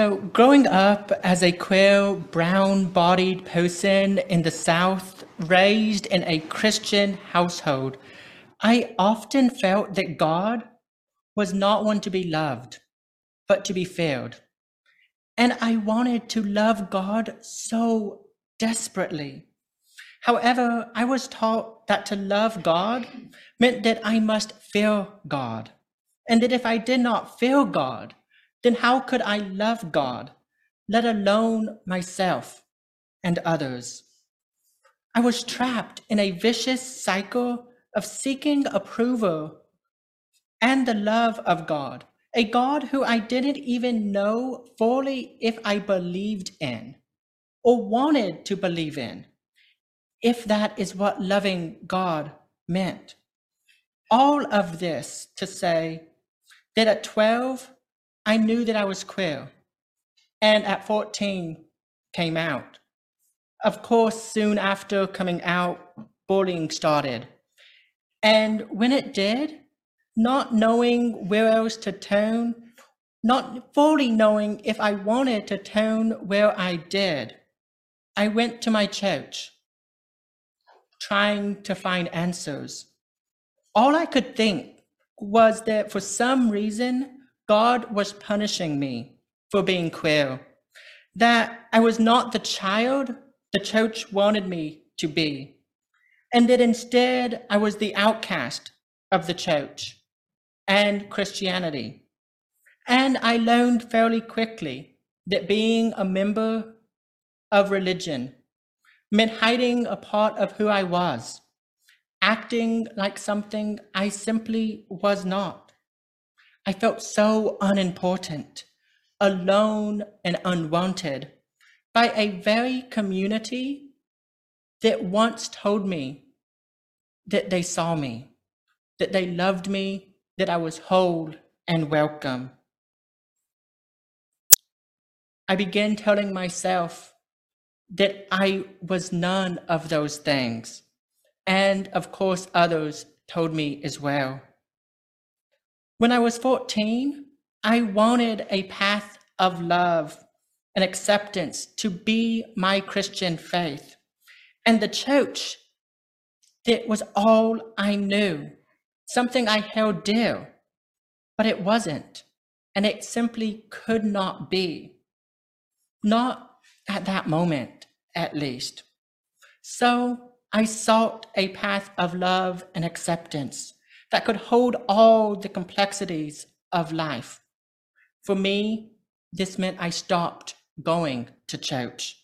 So, growing up as a queer, brown bodied person in the South, raised in a Christian household, I often felt that God was not one to be loved, but to be feared. And I wanted to love God so desperately. However, I was taught that to love God meant that I must fear God, and that if I did not fear God, then how could I love God, let alone myself and others? I was trapped in a vicious cycle of seeking approval and the love of God, a God who I didn't even know fully if I believed in or wanted to believe in, if that is what loving God meant. All of this to say that at 12, I knew that I was queer, and at 14, came out. Of course, soon after coming out, bullying started. And when it did, not knowing where else to turn, not fully knowing if I wanted to turn where I did, I went to my church, trying to find answers. All I could think was that for some reason, God was punishing me for being queer, that I was not the child the church wanted me to be, and that instead I was the outcast of the church and Christianity. And I learned fairly quickly that being a member of religion meant hiding a part of who I was, acting like something I simply was not. I felt so unimportant, alone, and unwanted by a very community that once told me that they saw me, that they loved me, that I was whole and welcome. I began telling myself that I was none of those things. And of course, others told me as well. When I was 14, I wanted a path of love and acceptance to be my Christian faith. And the church, it was all I knew, something I held dear, but it wasn't. And it simply could not be. Not at that moment, at least. So I sought a path of love and acceptance that could hold all the complexities of life. For me, this meant I stopped going to church.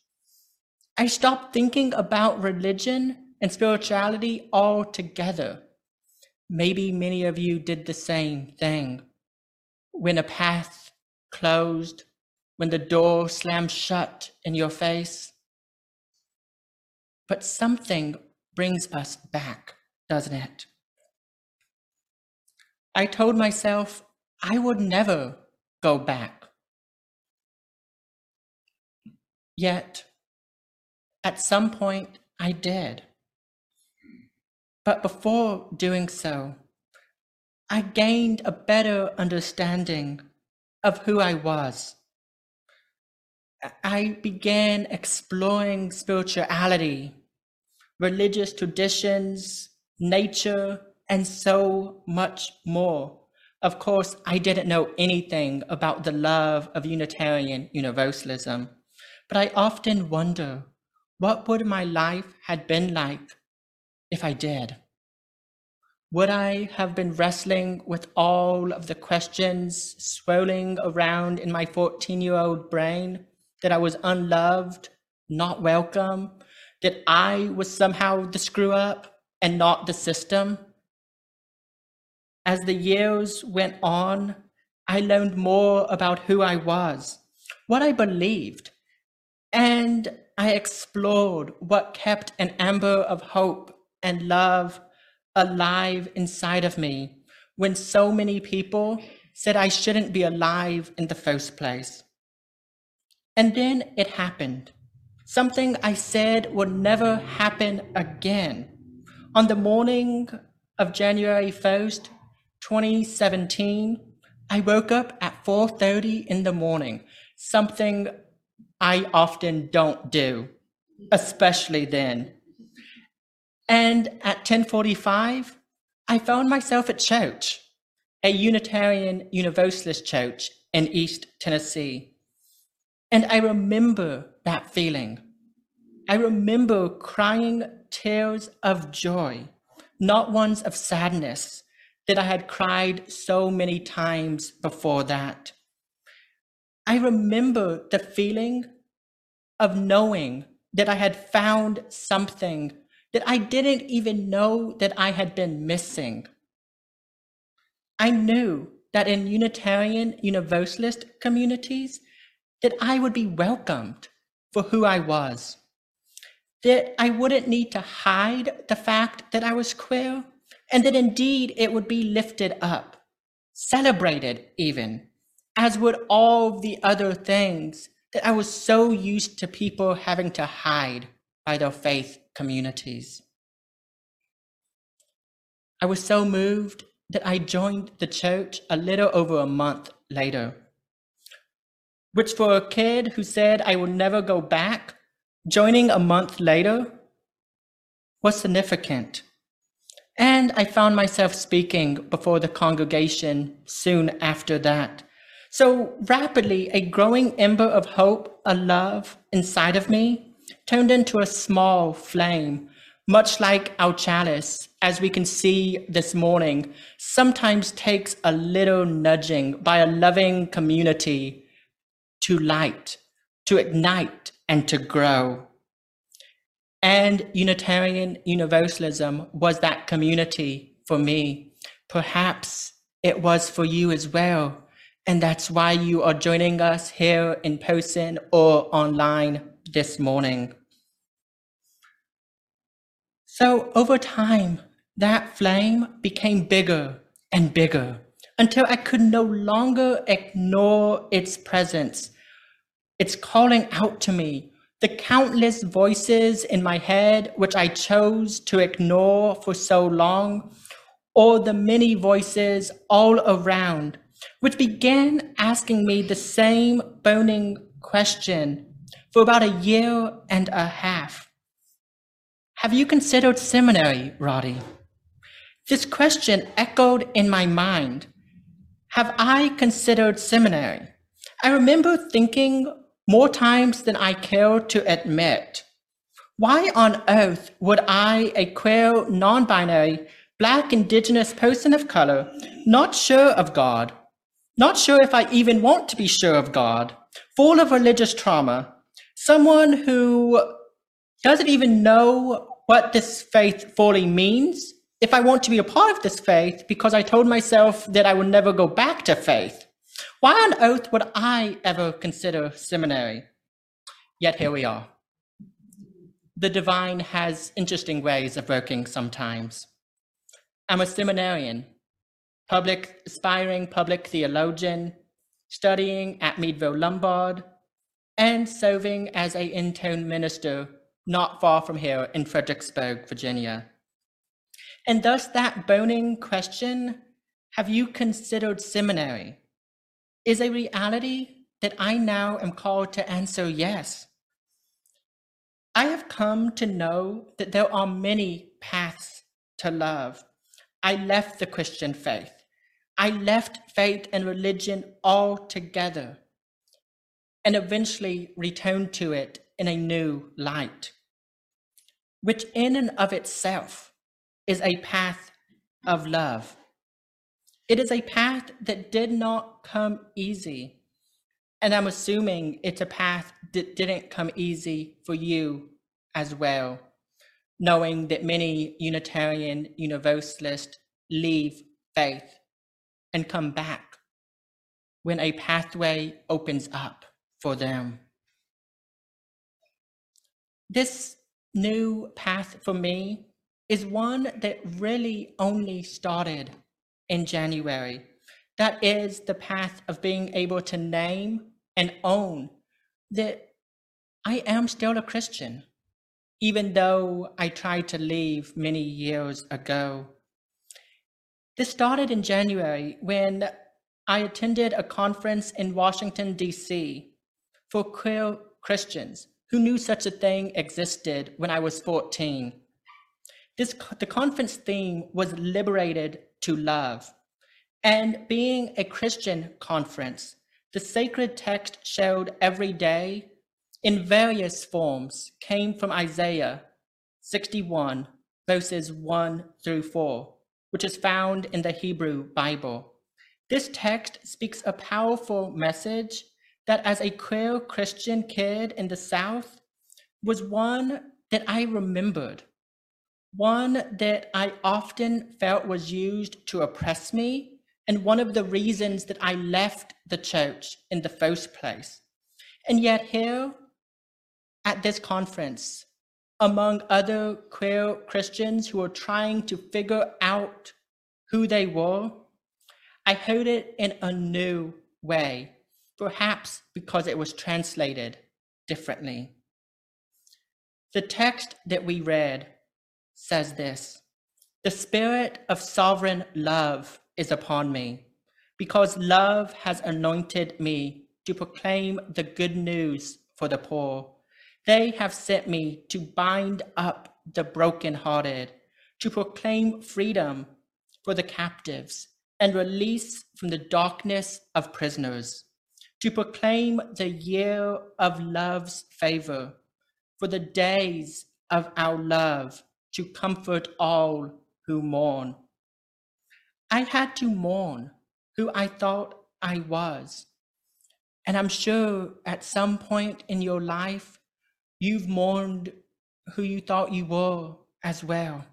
I stopped thinking about religion and spirituality altogether. Maybe many of you did the same thing. When a path closed, when the door slammed shut in your face. But something brings us back, doesn't it? I told myself I would never go back. Yet, at some point, I did. But before doing so, I gained a better understanding of who I was. I began exploring spirituality, religious traditions, nature, and so much more. Of course, I didn't know anything about the love of Unitarian Universalism, but I often wonder what would my life had been like if I did? Would I have been wrestling with all of the questions swirling around in my 14 year old brain that I was unloved, not welcome, that I was somehow the screw up and not the system? As the years went on, I learned more about who I was, what I believed, and I explored what kept an ember of hope and love alive inside of me when so many people said I shouldn't be alive in the first place. And then it happened. Something I said would never happen again. On the morning of January 1st, 2017, I woke up at 4:30 in the morning, something I often don't do, especially then. And at 1045, I found myself at church, a Unitarian Universalist church in East Tennessee. And I remember that feeling. I remember crying tears of joy, not ones of sadness that I had cried so many times before that. I remember the feeling of knowing that I had found something that I didn't even know that I had been missing. I knew that in Unitarian Universalist communities that I would be welcomed for who I was, that I wouldn't need to hide the fact that I was queer, and that indeed it would be lifted up, celebrated even, as would all the other things that I was so used to people having to hide by their faith communities. I was so moved that I joined the church a little over a month later, which for a kid who said I would never go back, joining a month later was significant. And I found myself speaking before the congregation soon after that. So rapidly, a growing ember of hope, a love inside of me, turned into a small flame, much like our chalice, as we can see this morning, sometimes takes a little nudging by a loving community to light, to ignite, and to grow. And Unitarian Universalism was that community for me. Perhaps it was for you as well. And that's why you are joining us here in person or online this morning. So over time, that flame became bigger and bigger until I could no longer ignore its presence. It's calling out to me, the countless voices in my head, which I chose to ignore for so long, or the many voices all around which began asking me the same burning question for about a year and a half. Have you considered seminary, Roddy? This question echoed in my mind. Have I considered seminary? I remember thinking more times than I care to admit. Why on earth would I, a queer, non binary, black, indigenous person of color, not sure of God, not sure if I even want to be sure of God, full of religious trauma, someone who doesn't even know what this faith fully means, if I want to be a part of this faith because I told myself that I would never go back to faith. Why on earth would I ever consider seminary? Yet here we are. The divine has interesting ways of working sometimes. I'm a seminarian, public aspiring public theologian, studying at Meadville Lombard, and serving as a intern minister not far from here in Fredericksburg, Virginia. And thus that burning question, have you considered seminary, is a reality that I now am called to answer yes. I have come to know that there are many paths to love. I left the Christian faith. I left faith and religion altogether and eventually returned to it in a new light, which in and of itself is a path of love. It is a path that did not come easy. And I'm assuming it's a path that didn't come easy for you as well, knowing that many Unitarian Universalists leave faith and come back when a pathway opens up for them. This new path for me is one that really only started in January. That is the path of being able to name and own that I am still a Christian, even though I tried to leave many years ago. This started in January when I attended a conference in Washington, D.C., for queer Christians who knew such a thing existed when I was 14. This, the conference theme was liberated to love. And being a Christian conference, the sacred text showed every day in various forms came from Isaiah 61, verses 1 through 4, which is found in the Hebrew Bible. This text speaks a powerful message that as a queer Christian kid in the South was one that I remembered, one that I often felt was used to oppress me, and one of the reasons that I left the church in the first place. And yet, here at this conference, among other queer Christians who were trying to figure out who they were, I heard it in a new way perhaps because it was translated differently. The text that we read says this The Spirit of sovereign love is upon me, because love has anointed me to proclaim the good news for the poor. They have sent me to bind up the brokenhearted, to proclaim freedom for the captives, and release from the darkness of prisoners to proclaim the year of love's favor, for the days of our love, to comfort all who mourn. I had to mourn who I thought I was. And I'm sure at some point in your life, you've mourned who you thought you were as well.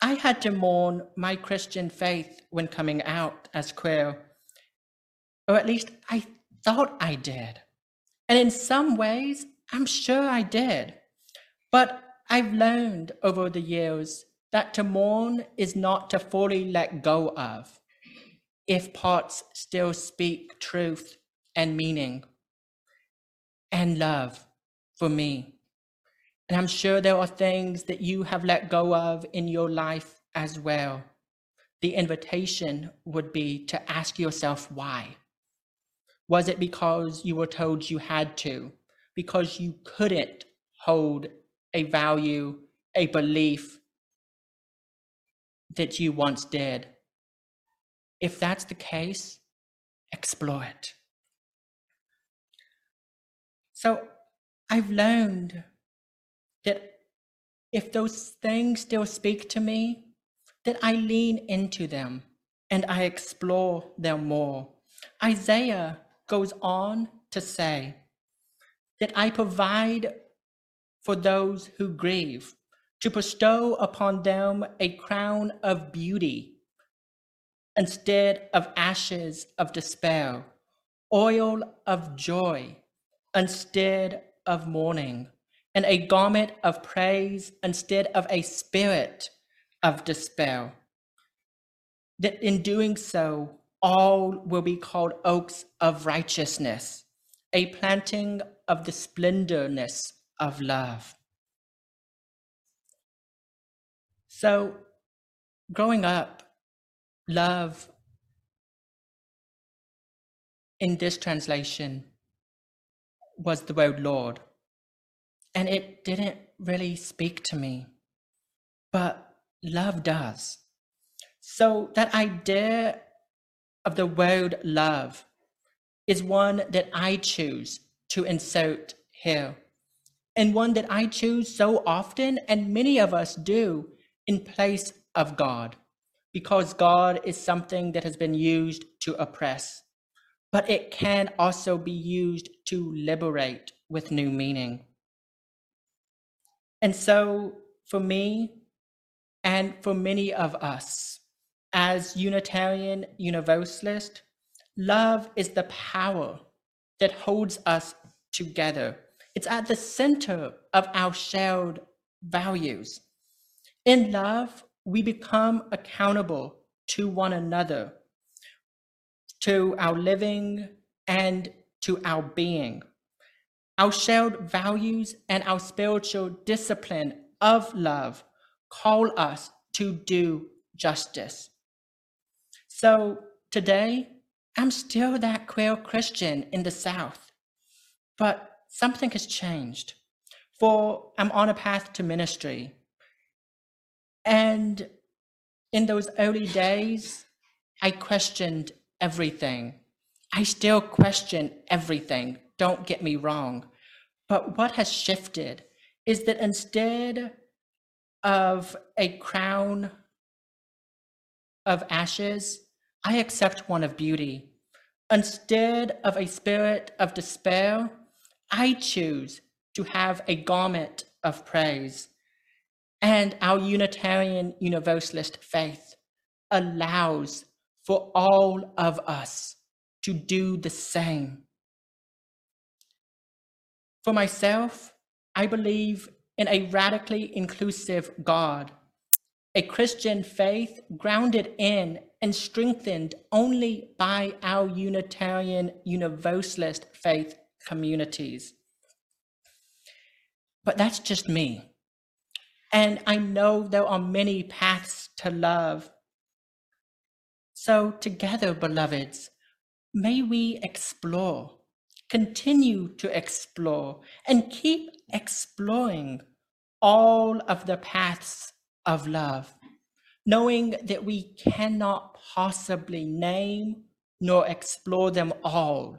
I had to mourn my Christian faith when coming out as queer or at least I thought I did. And in some ways, I'm sure I did. But I've learned over the years that to mourn is not to fully let go of, if parts still speak truth and meaning and love for me. And I'm sure there are things that you have let go of in your life as well. The invitation would be to ask yourself why. Was it because you were told you had to? Because you couldn't hold a value, a belief that you once did? If that's the case, explore it. So I've learned that if those things still speak to me, that I lean into them and I explore them more. Isaiah goes on to say that I provide for those who grieve, to bestow upon them a crown of beauty instead of ashes of despair, oil of joy instead of mourning, and a garment of praise instead of a spirit of despair. That in doing so, all will be called oaks of righteousness, a planting of the splendorness of love. So, growing up, love in this translation was the word Lord. And it didn't really speak to me, but love does. So, that idea of the word love is one that I choose to insert here, and one that I choose so often, and many of us do, in place of God, because God is something that has been used to oppress, but it can also be used to liberate with new meaning. And so, for me, and for many of us, as Unitarian Universalist, love is the power that holds us together. It's at the center of our shared values. In love, we become accountable to one another, to our living and to our being. Our shared values and our spiritual discipline of love call us to do justice. So today, I'm still that queer Christian in the South. but something has changed. For I'm on a path to ministry. And in those early days, I questioned everything. I still question everything, don't get me wrong. But what has shifted is that instead of a crown of ashes, I accept one of beauty. Instead of a spirit of despair, I choose to have a garment of praise. And our Unitarian Universalist faith allows for all of us to do the same. For myself, I believe in a radically inclusive God, a Christian faith grounded in and strengthened only by our Unitarian Universalist faith communities. But that's just me. And I know there are many paths to love. So, together, beloveds, may we explore, continue to explore, and keep exploring all of the paths of love, knowing that we cannot possibly name nor explore them all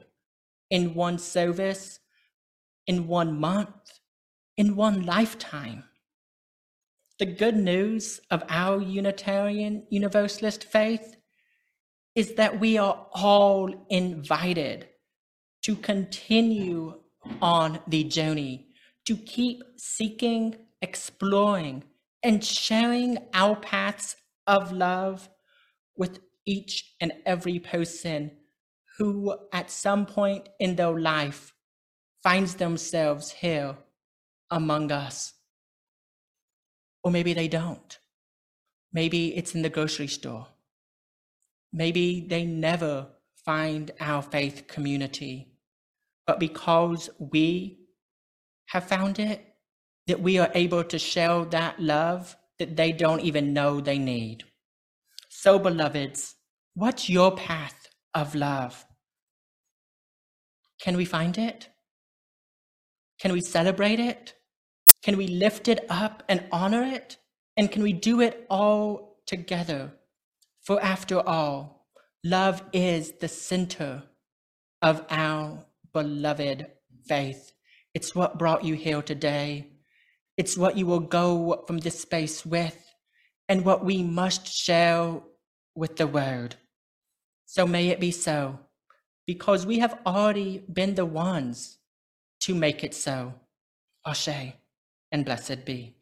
in one service, in one month, in one lifetime. The good news of our Unitarian Universalist faith is that we are all invited to continue on the journey, to keep seeking, exploring, and sharing our paths of love with each and every person who at some point in their life finds themselves here among us. Or maybe they don't. Maybe it's in the grocery store. Maybe they never find our faith community. But because we have found it, that we are able to share that love that they don't even know they need. So, beloveds, what's your path of love? Can we find it? Can we celebrate it? Can we lift it up and honor it? And can we do it all together? For after all, love is the center of our beloved faith. It's what brought you here today. It's what you will go from this space with and what we must share with the world. So may it be so because we have already been the ones to make it so. Ashe, and blessed be.